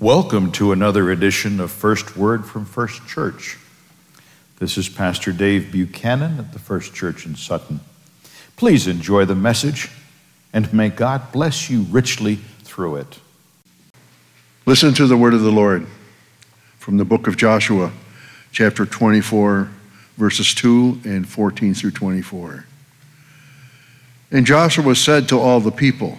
Welcome to another edition of First Word from First Church. This is Pastor Dave Buchanan at the First Church in Sutton. Please enjoy the message and may God bless you richly through it. Listen to the word of the Lord from the book of Joshua, chapter 24, verses 2 and 14 through 24. And Joshua said to all the people,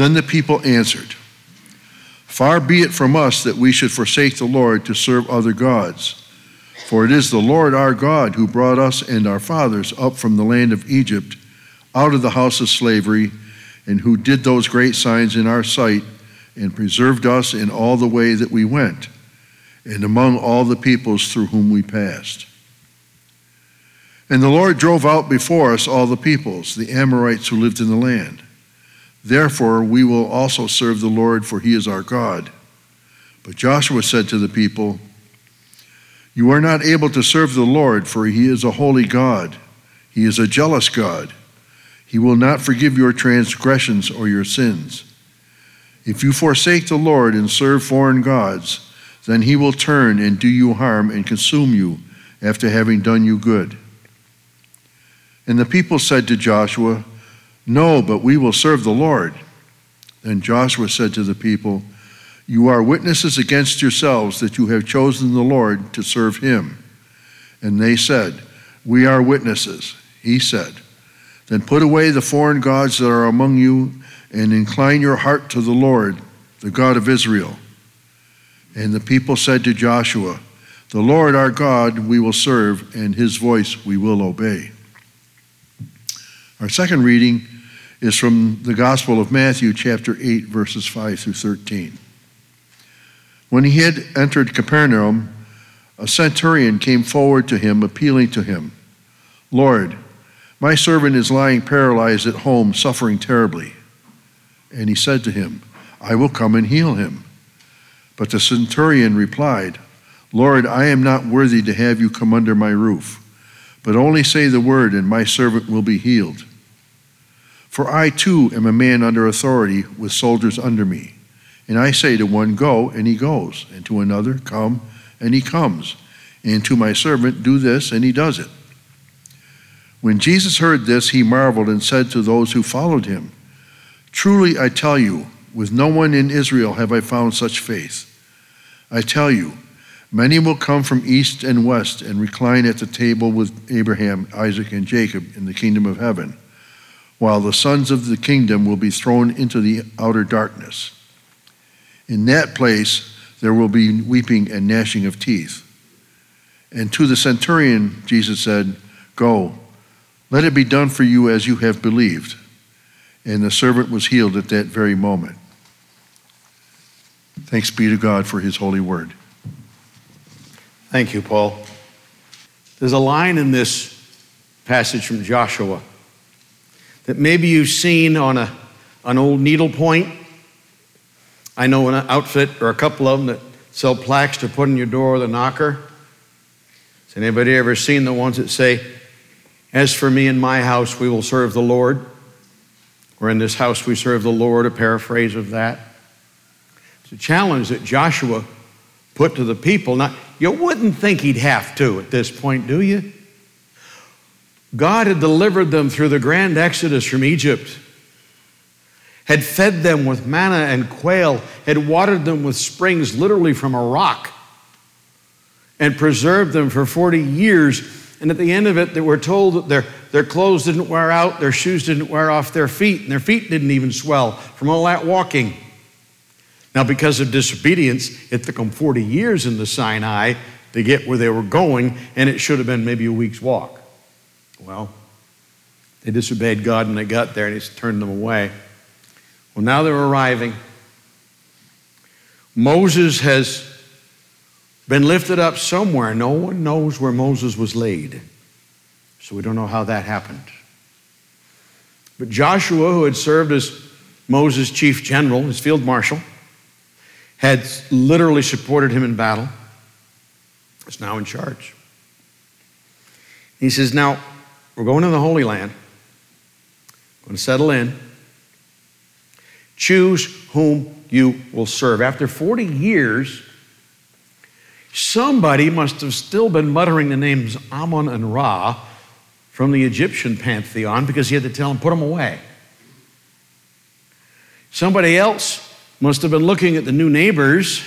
Then the people answered, Far be it from us that we should forsake the Lord to serve other gods. For it is the Lord our God who brought us and our fathers up from the land of Egypt, out of the house of slavery, and who did those great signs in our sight, and preserved us in all the way that we went, and among all the peoples through whom we passed. And the Lord drove out before us all the peoples, the Amorites who lived in the land. Therefore, we will also serve the Lord, for he is our God. But Joshua said to the people, You are not able to serve the Lord, for he is a holy God. He is a jealous God. He will not forgive your transgressions or your sins. If you forsake the Lord and serve foreign gods, then he will turn and do you harm and consume you after having done you good. And the people said to Joshua, No, but we will serve the Lord. Then Joshua said to the people, You are witnesses against yourselves that you have chosen the Lord to serve him. And they said, We are witnesses. He said, Then put away the foreign gods that are among you and incline your heart to the Lord, the God of Israel. And the people said to Joshua, The Lord our God we will serve, and his voice we will obey. Our second reading is from the Gospel of Matthew, chapter 8, verses 5 through 13. When he had entered Capernaum, a centurion came forward to him, appealing to him, Lord, my servant is lying paralyzed at home, suffering terribly. And he said to him, I will come and heal him. But the centurion replied, Lord, I am not worthy to have you come under my roof, but only say the word, and my servant will be healed. For I too am a man under authority with soldiers under me. And I say to one, Go, and he goes, and to another, Come, and he comes, and to my servant, Do this, and he does it. When Jesus heard this, he marveled and said to those who followed him, Truly I tell you, with no one in Israel have I found such faith. I tell you, many will come from east and west and recline at the table with Abraham, Isaac, and Jacob in the kingdom of heaven while the sons of the kingdom will be thrown into the outer darkness. In that place there will be weeping and gnashing of teeth. And to the centurion, Jesus said, Go, let it be done for you as you have believed. And the servant was healed at that very moment. Thanks be to God for his holy word. Thank you, Paul. There's a line in this passage from Joshua that maybe you've seen on a, an old needlepoint. I know an outfit or a couple of them that sell plaques to put in your door with a knocker. Has anybody ever seen the ones that say, As for me and my house, we will serve the Lord? Or in this house, we serve the Lord, a paraphrase of that. It's a challenge that Joshua put to the people. Now, you wouldn't think he'd have to at this point, do you? God had delivered them through the grand exodus from Egypt, had fed them with manna and quail, had watered them with springs literally from a rock, and preserved them for 40 years. And at the end of it, they were told that their, their clothes didn't wear out, their shoes didn't wear off their feet, and their feet didn't even swell from all that walking. Now, because of disobedience, it took them 40 years in the Sinai to get where they were going, and it should have been maybe a week's walk. Well, they disobeyed God and they got there and He's turned them away. Well, now they're arriving. Moses has been lifted up somewhere. No one knows where Moses was laid. So we don't know how that happened. But Joshua, who had served as Moses' chief general, his field marshal, had literally supported him in battle, is now in charge. He says, Now, we're going to the Holy Land, We're going to settle in. Choose whom you will serve. After 40 years, somebody must have still been muttering the names Ammon and Ra from the Egyptian pantheon because he had to tell them, put them away. Somebody else must have been looking at the new neighbors,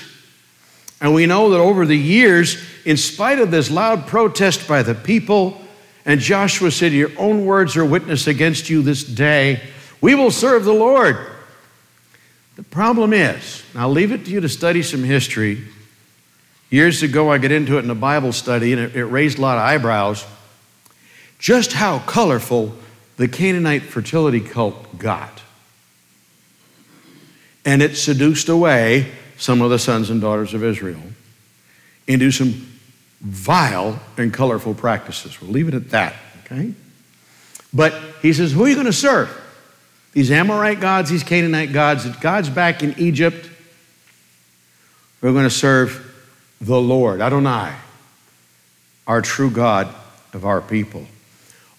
and we know that over the years, in spite of this loud protest by the people, and Joshua said, Your own words are witness against you this day. We will serve the Lord. The problem is, I'll leave it to you to study some history. Years ago, I got into it in a Bible study, and it, it raised a lot of eyebrows. Just how colorful the Canaanite fertility cult got. And it seduced away some of the sons and daughters of Israel into some vile and colorful practices. We'll leave it at that, okay? But he says, Who are you going to serve? These Amorite gods, these Canaanite gods, that gods back in Egypt. We're going to serve the Lord, Adonai, our true God of our people.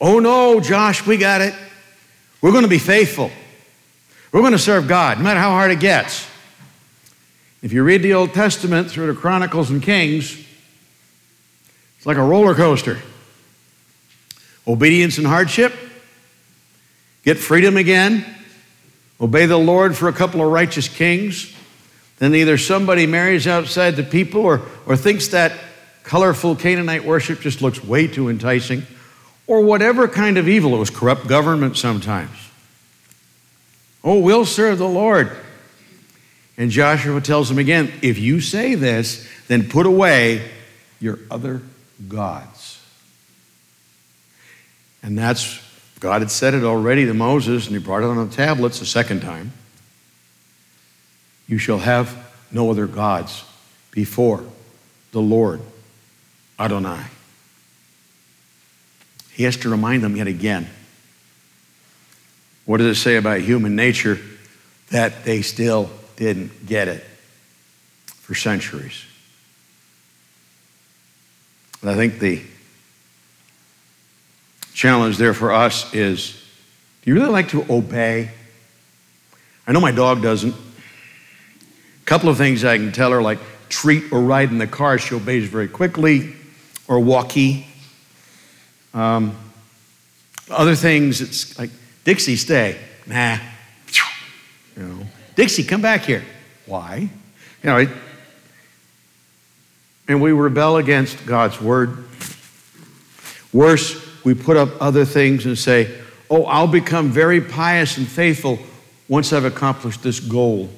Oh no, Josh, we got it. We're going to be faithful. We're going to serve God, no matter how hard it gets. If you read the Old Testament through the Chronicles and Kings, it's like a roller coaster. Obedience and hardship, get freedom again, obey the Lord for a couple of righteous kings. Then either somebody marries outside the people or, or thinks that colorful Canaanite worship just looks way too enticing, or whatever kind of evil. It was corrupt government sometimes. Oh, we'll serve the Lord. And Joshua tells them again if you say this, then put away your other gods. And that's, God had said it already to Moses, and he brought it on the tablets a second time. You shall have no other gods before the Lord Adonai. He has to remind them yet again. What does it say about human nature? That they still didn't get it for centuries. I think the challenge there for us is do you really like to obey? I know my dog doesn't. A couple of things I can tell her, like treat or ride in the car, she obeys very quickly, or walkie. Um, other things, it's like, Dixie, stay. Nah. You know, Dixie, come back here. Why? You know, and we rebel against God's word. Worse, we put up other things and say, oh, I'll become very pious and faithful once I've accomplished this goal.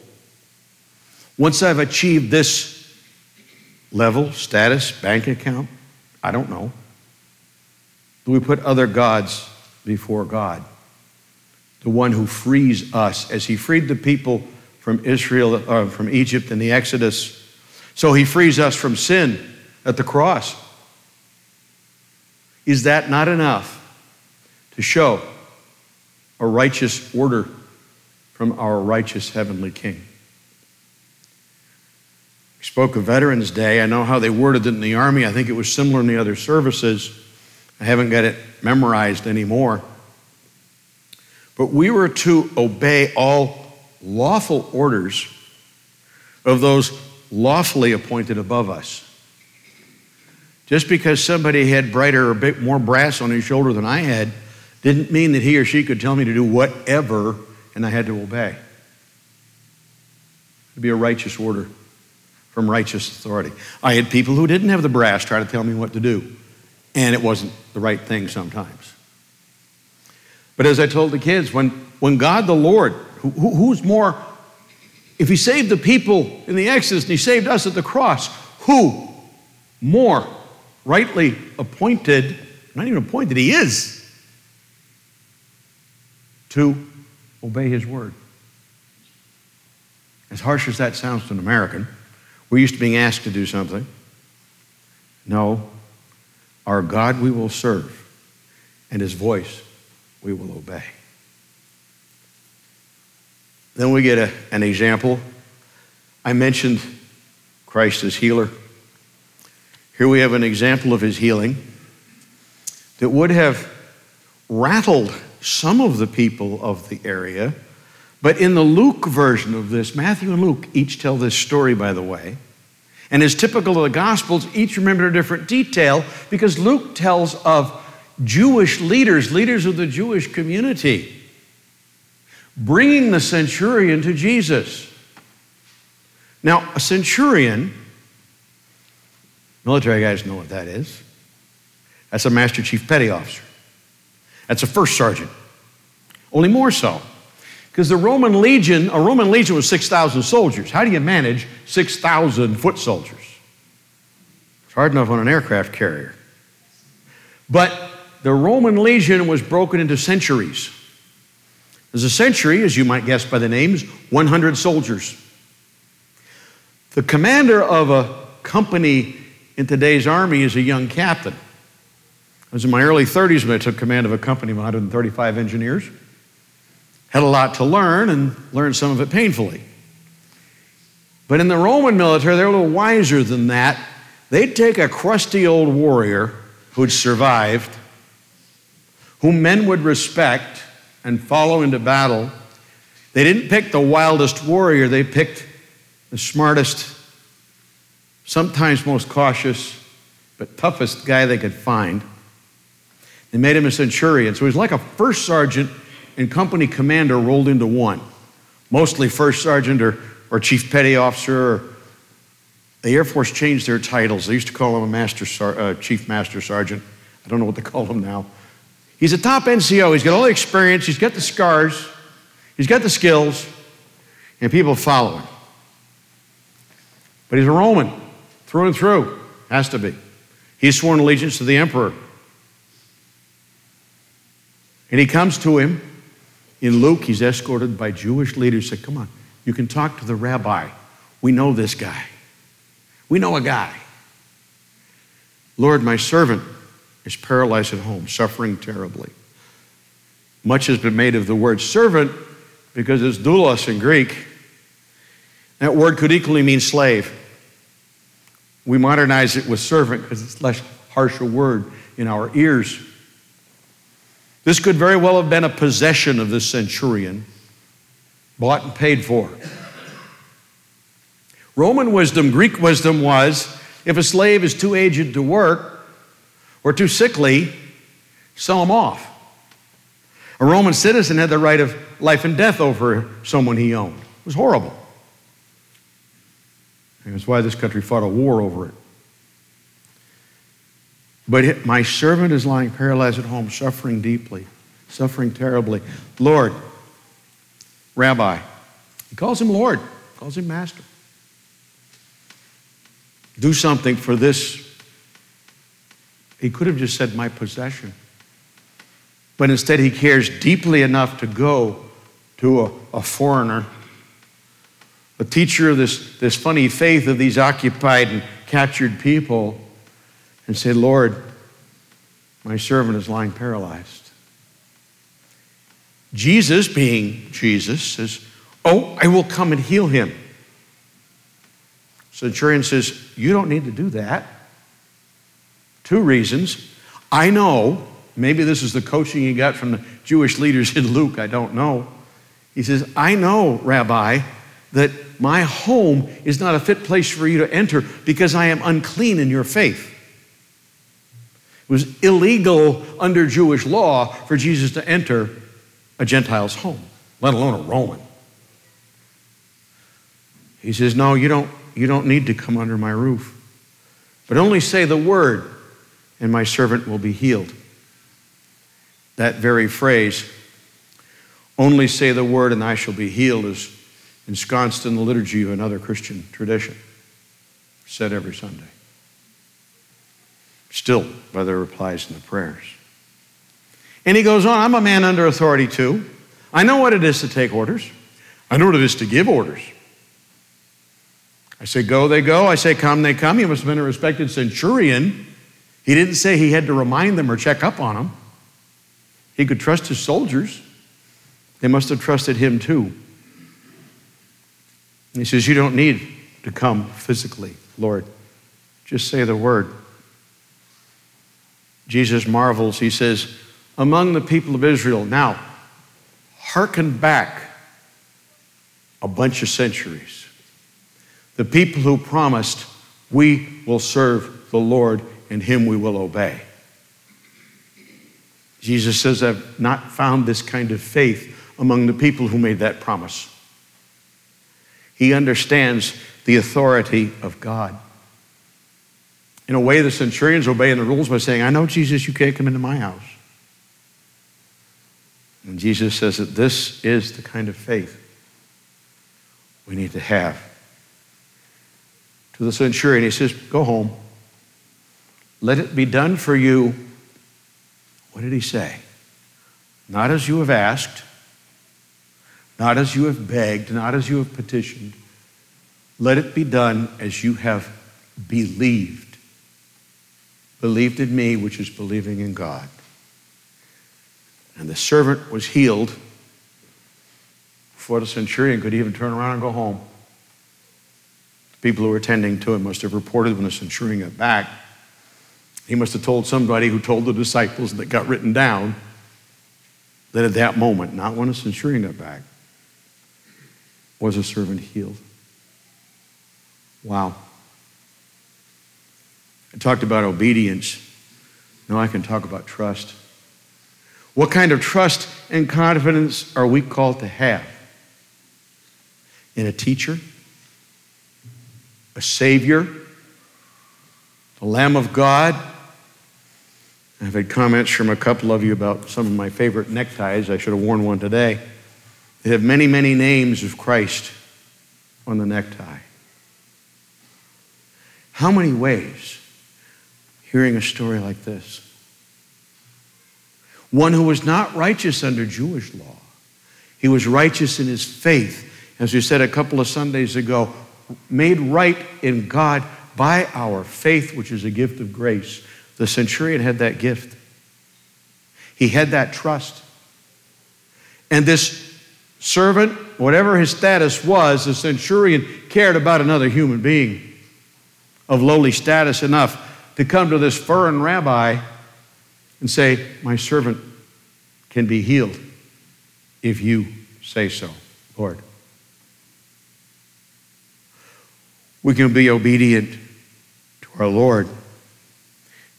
Once I've achieved this level, status, bank account, I don't know. Do we put other gods before God, the one who frees us, as he freed the people from Israel, uh, from Egypt in the Exodus. So he frees us from sin at the cross. Is that not enough to show a righteous order from our righteous heavenly King? We spoke of Veterans Day. I know how they worded it in the Army. I think it was similar in the other services. I haven't got it memorized anymore. But we were to obey all lawful orders of those lawfully appointed above us. Just because somebody had brighter or bit more brass on his shoulder than I had didn't mean that he or she could tell me to do whatever and I had to obey. It'd be a righteous order from righteous authority. I had people who didn't have the brass try to tell me what to do, and it wasn't the right thing sometimes. But as I told the kids, when, when God the Lord, who, who's more, if He saved the people in the Exodus and He saved us at the cross, who more rightly appointed, not even appointed, He is, to obey His word? As harsh as that sounds to an American, we're used to being asked to do something. No, our God we will serve, and his voice we will obey. Then we get a, an example. I mentioned Christ as healer. Here we have an example of his healing that would have rattled some of the people of the area. But in the Luke version of this, Matthew and Luke each tell this story, by the way. And as typical of the Gospels, each remember a different detail because Luke tells of Jewish leaders, leaders of the Jewish community, bringing the centurion to Jesus. Now, a centurion, military guys know what that is. That's a master chief petty officer. That's a first sergeant. Only more so. Because the Roman legion, a Roman legion was 6,000 soldiers. How do you manage 6,000 foot soldiers? It's hard enough on an aircraft carrier. But the Roman legion was broken into centuries. There's a century, as you might guess by the names, 100 soldiers. The commander of a company in today's army is a young captain. I was in my early 30s when I took command of a company of 135 engineers. Had a lot to learn and learned some of it painfully. But in the Roman military, they're a little wiser than that. They'd take a crusty old warrior who'd survived, whom men would respect and follow into battle. They didn't pick the wildest warrior, they picked the smartest, sometimes most cautious, but toughest guy they could find. They made him a centurion. So he was like a first sergeant and company commander rolled into one. Mostly first sergeant or, or chief petty officer. Or, the Air Force changed their titles. They used to call him a master, uh, chief master sergeant. I don't know what they call him now. He's a top NCO. He's got all the experience. He's got the scars. He's got the skills. And people follow him. But he's a Roman, through and through. Has to be. He's sworn allegiance to the emperor. And he comes to him. In Luke, he's escorted by Jewish leaders. Say, come on, you can talk to the rabbi. We know this guy. We know a guy. Lord, my servant is paralyzed at home, suffering terribly. Much has been made of the word servant because it's doulos in Greek. That word could equally mean slave. We modernize it with servant because it's less harsh a word in our ears. This could very well have been a possession of this centurion, bought and paid for. Roman wisdom, Greek wisdom was if a slave is too aged to work or too sickly, sell him off. A Roman citizen had the right of life and death over someone he owned. It was horrible. And that's why this country fought a war over it. But my servant is lying paralyzed at home, suffering deeply, suffering terribly. Lord, Rabbi, he calls him Lord, calls him Master. Do something for this. He could have just said, My possession. But instead, he cares deeply enough to go to a, a foreigner, a teacher of this, this funny faith of these occupied and captured people and say, Lord, my servant is lying paralyzed. Jesus, being Jesus, says, Oh, I will come and heal him. Centurion says, You don't need to do that. Two reasons. I know, maybe this is the coaching he got from the Jewish leaders in Luke, I don't know. He says, I know, Rabbi, that my home is not a fit place for you to enter because I am unclean in your faith. It was illegal under Jewish law for Jesus to enter a Gentile's home, let alone a Roman. He says, No, you don't, you don't need to come under my roof, but only say the word, and my servant will be healed. That very phrase, only say the word and I shall be healed, is ensconced in the liturgy of another Christian tradition, said every Sunday still by their replies and the prayers. And he goes on, I'm a man under authority too. I know what it is to take orders. I know what it is to give orders. I say go, they go. I say come, they come. He must have been a respected centurion. He didn't say he had to remind them or check up on them. He could trust his soldiers. They must have trusted him too. And he says, You don't need to come physically, Lord. Just say the word. Jesus marvels. He says, Among the people of Israel, now, hearken back a bunch of centuries. The people who promised, We will serve the Lord and Him we will obey. Jesus says, I've not found this kind of faith among the people who made that promise. He understands the authority of God. In a way, the centurion's obeying the rules by saying, I know, Jesus, you can't come into my house. And Jesus says that this is the kind of faith we need to have. To the centurion, he says, Go home. Let it be done for you. What did he say? Not as you have asked, not as you have begged, not as you have petitioned. Let it be done as you have believed. Believed in me, which is believing in God. And the servant was healed before the centurion could even turn around and go home. The people who were attending to him must have reported when the centurion got back. He must have told somebody who told the disciples that got written down that at that moment, not when the centurion got back, was a servant healed. Wow. I talked about obedience. Now I can talk about trust. What kind of trust and confidence are we called to have? In a teacher, a Savior, the Lamb of God. I've had comments from a couple of you about some of my favorite neckties. I should have worn one today. They have many, many names of Christ on the necktie. How many ways hearing a story like this? One who was not righteous under Jewish law, he was righteous in his faith. As we said a couple of Sundays ago, made right in God by our faith, which is a gift of grace. The centurion had that gift, he had that trust. And this servant, whatever his status was, the centurion cared about another human being of lowly status enough to come to this foreign rabbi and say, My servant can be healed if you say so, Lord. We can be obedient to our Lord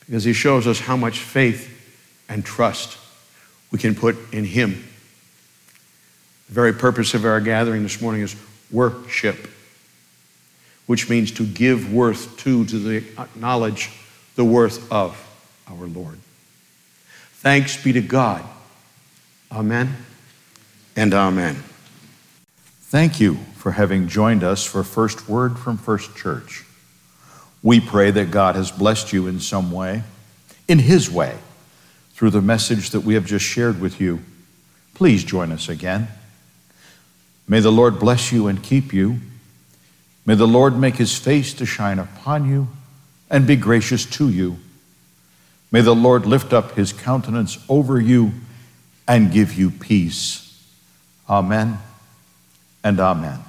because he shows us how much faith and trust we can put in him. The very purpose of our gathering this morning is worship, which means to give worth to, to acknowledge the worth of our Lord. Thanks be to God. Amen and amen. Thank you for having joined us for First Word from First Church. We pray that God has blessed you in some way, in His way, through the message that we have just shared with you. Please join us again. May the Lord bless you and keep you. May the Lord make His face to shine upon you and be gracious to you. May the Lord lift up His countenance over you and give you peace. Amen and amen.